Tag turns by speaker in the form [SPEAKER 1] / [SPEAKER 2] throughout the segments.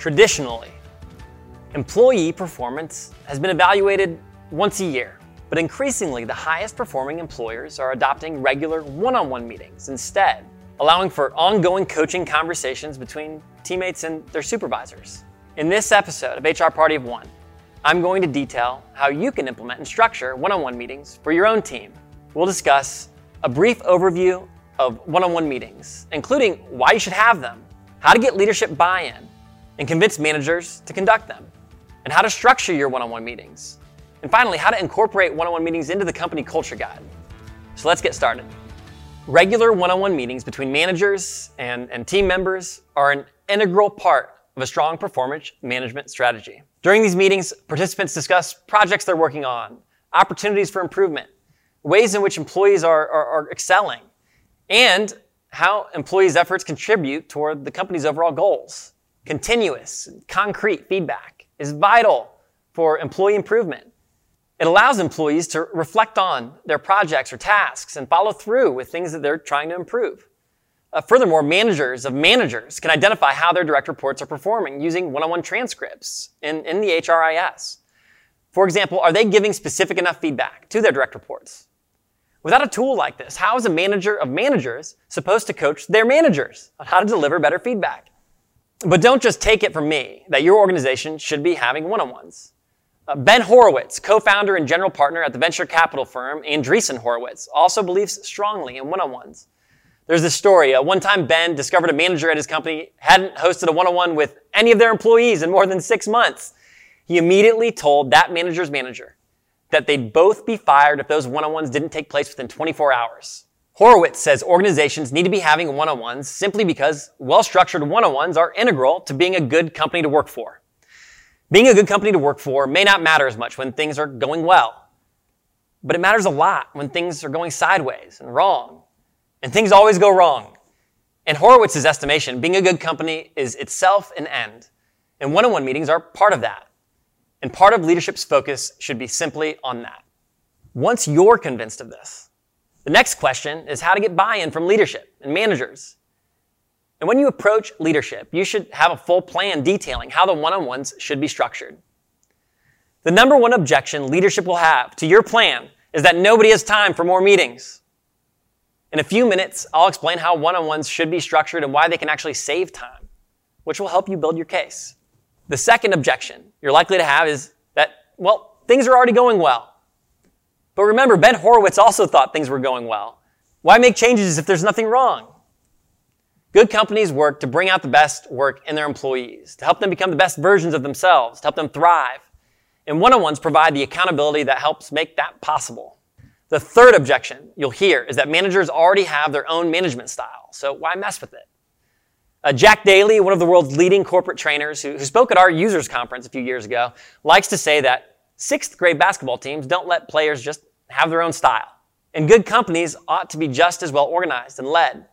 [SPEAKER 1] Traditionally, employee performance has been evaluated once a year, but increasingly the highest performing employers are adopting regular one on one meetings instead, allowing for ongoing coaching conversations between teammates and their supervisors. In this episode of HR Party of One, I'm going to detail how you can implement and structure one on one meetings for your own team. We'll discuss a brief overview of one on one meetings, including why you should have them, how to get leadership buy in, and convince managers to conduct them, and how to structure your one on one meetings. And finally, how to incorporate one on one meetings into the company culture guide. So let's get started. Regular one on one meetings between managers and, and team members are an integral part of a strong performance management strategy. During these meetings, participants discuss projects they're working on, opportunities for improvement, ways in which employees are, are, are excelling, and how employees' efforts contribute toward the company's overall goals. Continuous, concrete feedback is vital for employee improvement. It allows employees to reflect on their projects or tasks and follow through with things that they're trying to improve. Uh, furthermore, managers of managers can identify how their direct reports are performing using one-on-one transcripts in, in the HRIS. For example, are they giving specific enough feedback to their direct reports? Without a tool like this, how is a manager of managers supposed to coach their managers on how to deliver better feedback? But don't just take it from me that your organization should be having one-on-ones. Uh, ben Horowitz, co-founder and general partner at the venture capital firm Andreessen Horowitz, also believes strongly in one-on-ones. There's this story. Uh, one time, Ben discovered a manager at his company hadn't hosted a one-on-one with any of their employees in more than six months. He immediately told that manager's manager that they'd both be fired if those one-on-ones didn't take place within 24 hours. Horowitz says organizations need to be having one-on-ones simply because well-structured one-on-ones are integral to being a good company to work for. Being a good company to work for may not matter as much when things are going well, but it matters a lot when things are going sideways and wrong. And things always go wrong. In Horowitz's estimation, being a good company is itself an end. And one-on-one meetings are part of that. And part of leadership's focus should be simply on that. Once you're convinced of this, the next question is how to get buy-in from leadership and managers. And when you approach leadership, you should have a full plan detailing how the one-on-ones should be structured. The number one objection leadership will have to your plan is that nobody has time for more meetings. In a few minutes, I'll explain how one-on-ones should be structured and why they can actually save time, which will help you build your case. The second objection you're likely to have is that, well, things are already going well. But remember, Ben Horowitz also thought things were going well. Why make changes if there's nothing wrong? Good companies work to bring out the best work in their employees, to help them become the best versions of themselves, to help them thrive. And one-on-ones provide the accountability that helps make that possible. The third objection you'll hear is that managers already have their own management style, so why mess with it? Uh, Jack Daly, one of the world's leading corporate trainers who, who spoke at our users conference a few years ago, likes to say that sixth grade basketball teams don't let players just have their own style. And good companies ought to be just as well organized and led.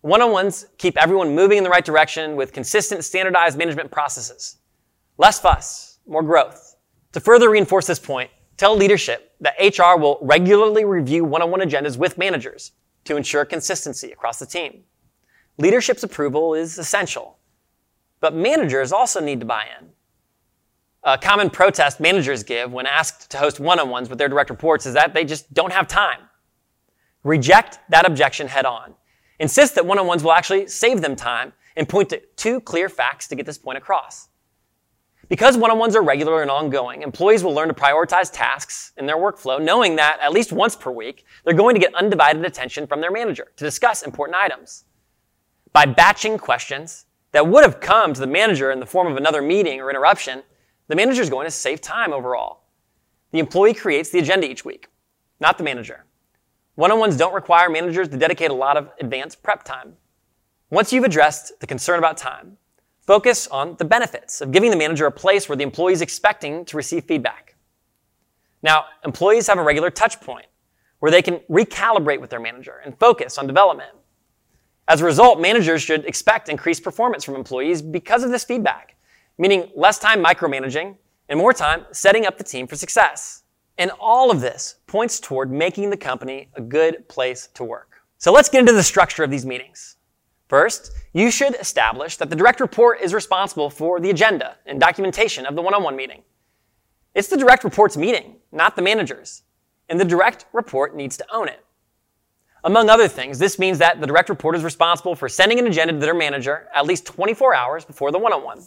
[SPEAKER 1] One-on-ones keep everyone moving in the right direction with consistent standardized management processes. Less fuss, more growth. To further reinforce this point, tell leadership that HR will regularly review one-on-one agendas with managers to ensure consistency across the team. Leadership's approval is essential, but managers also need to buy in. A common protest managers give when asked to host one-on-ones with their direct reports is that they just don't have time. Reject that objection head on. Insist that one-on-ones will actually save them time and point to two clear facts to get this point across. Because one-on-ones are regular and ongoing, employees will learn to prioritize tasks in their workflow, knowing that at least once per week, they're going to get undivided attention from their manager to discuss important items. By batching questions that would have come to the manager in the form of another meeting or interruption, the manager is going to save time overall. The employee creates the agenda each week, not the manager. One-on-ones don't require managers to dedicate a lot of advanced prep time. Once you've addressed the concern about time, focus on the benefits of giving the manager a place where the employee is expecting to receive feedback. Now, employees have a regular touch point where they can recalibrate with their manager and focus on development. As a result, managers should expect increased performance from employees because of this feedback meaning less time micromanaging and more time setting up the team for success. And all of this points toward making the company a good place to work. So let's get into the structure of these meetings. First, you should establish that the direct report is responsible for the agenda and documentation of the one on one meeting. It's the direct report's meeting, not the manager's, and the direct report needs to own it. Among other things, this means that the direct report is responsible for sending an agenda to their manager at least 24 hours before the one on one.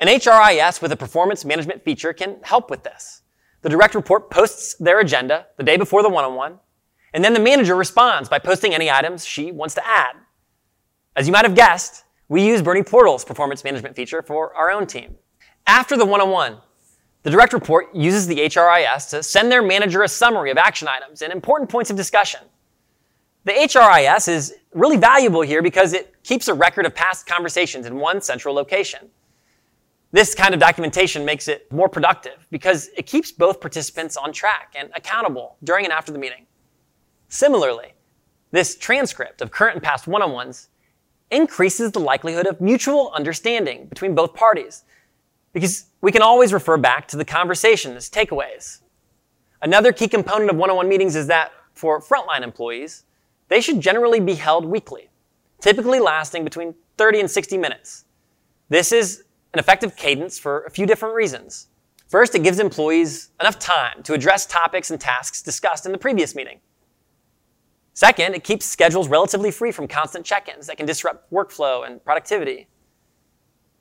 [SPEAKER 1] An HRIS with a performance management feature can help with this. The direct report posts their agenda the day before the one on one, and then the manager responds by posting any items she wants to add. As you might have guessed, we use Bernie Portal's performance management feature for our own team. After the one on one, the direct report uses the HRIS to send their manager a summary of action items and important points of discussion. The HRIS is really valuable here because it keeps a record of past conversations in one central location. This kind of documentation makes it more productive because it keeps both participants on track and accountable during and after the meeting. Similarly, this transcript of current and past one-on-ones increases the likelihood of mutual understanding between both parties because we can always refer back to the conversation as takeaways. Another key component of one-on-one meetings is that for frontline employees, they should generally be held weekly, typically lasting between 30 and 60 minutes. This is an effective cadence for a few different reasons. First, it gives employees enough time to address topics and tasks discussed in the previous meeting. Second, it keeps schedules relatively free from constant check-ins that can disrupt workflow and productivity.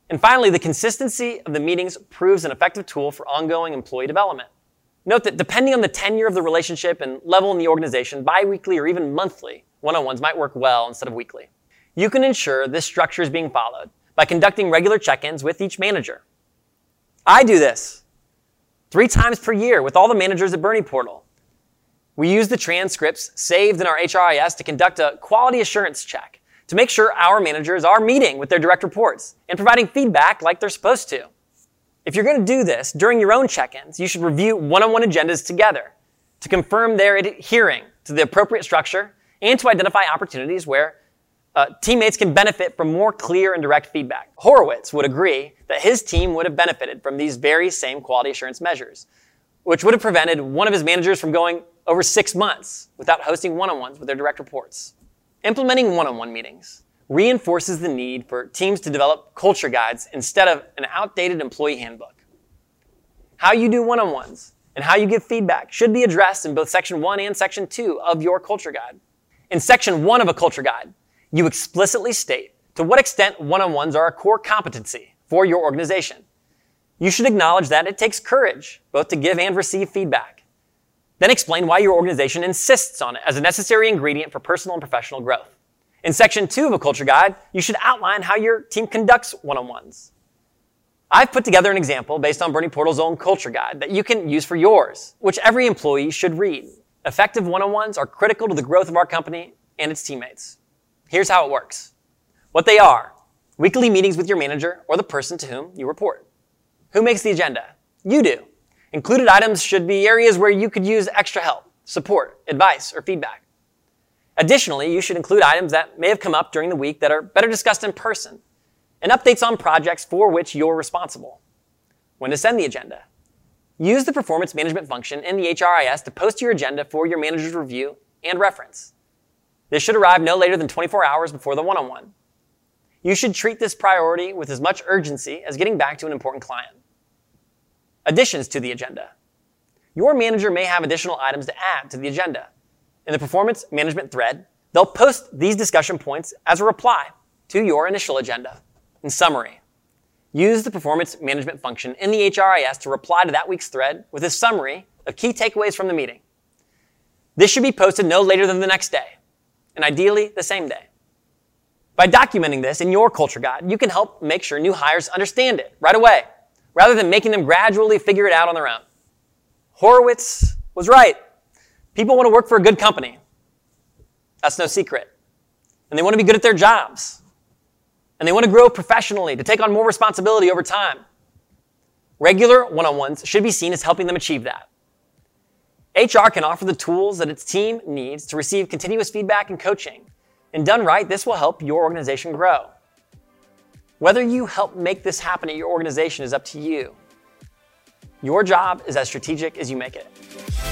[SPEAKER 1] And finally, the consistency of the meetings proves an effective tool for ongoing employee development. Note that depending on the tenure of the relationship and level in the organization, biweekly or even monthly one-on-ones might work well instead of weekly. You can ensure this structure is being followed by conducting regular check-ins with each manager. I do this three times per year with all the managers at Bernie Portal. We use the transcripts saved in our HRIS to conduct a quality assurance check to make sure our managers are meeting with their direct reports and providing feedback like they're supposed to. If you're going to do this during your own check-ins, you should review one-on-one agendas together to confirm they're adhering to the appropriate structure and to identify opportunities where uh, teammates can benefit from more clear and direct feedback. Horowitz would agree that his team would have benefited from these very same quality assurance measures, which would have prevented one of his managers from going over six months without hosting one-on-ones with their direct reports. Implementing one-on-one meetings reinforces the need for teams to develop culture guides instead of an outdated employee handbook. How you do one on ones and how you give feedback should be addressed in both Section 1 and Section 2 of your culture guide. In Section 1 of a culture guide, you explicitly state to what extent one on ones are a core competency for your organization. You should acknowledge that it takes courage both to give and receive feedback. Then explain why your organization insists on it as a necessary ingredient for personal and professional growth. In section two of a culture guide, you should outline how your team conducts one-on-ones. I've put together an example based on Bernie Portal's own culture guide that you can use for yours, which every employee should read. Effective one-on-ones are critical to the growth of our company and its teammates. Here's how it works. What they are, weekly meetings with your manager or the person to whom you report. Who makes the agenda? You do. Included items should be areas where you could use extra help, support, advice, or feedback. Additionally, you should include items that may have come up during the week that are better discussed in person and updates on projects for which you're responsible. When to send the agenda. Use the performance management function in the HRIS to post your agenda for your manager's review and reference. This should arrive no later than 24 hours before the one-on-one. You should treat this priority with as much urgency as getting back to an important client. Additions to the agenda. Your manager may have additional items to add to the agenda in the performance management thread, they'll post these discussion points as a reply to your initial agenda. In summary, use the performance management function in the HRIS to reply to that week's thread with a summary of key takeaways from the meeting. This should be posted no later than the next day, and ideally the same day. By documenting this in your culture guide, you can help make sure new hires understand it right away, rather than making them gradually figure it out on their own. Horowitz was right. People want to work for a good company. That's no secret. And they want to be good at their jobs. And they want to grow professionally, to take on more responsibility over time. Regular one on ones should be seen as helping them achieve that. HR can offer the tools that its team needs to receive continuous feedback and coaching. And done right, this will help your organization grow. Whether you help make this happen at your organization is up to you. Your job is as strategic as you make it.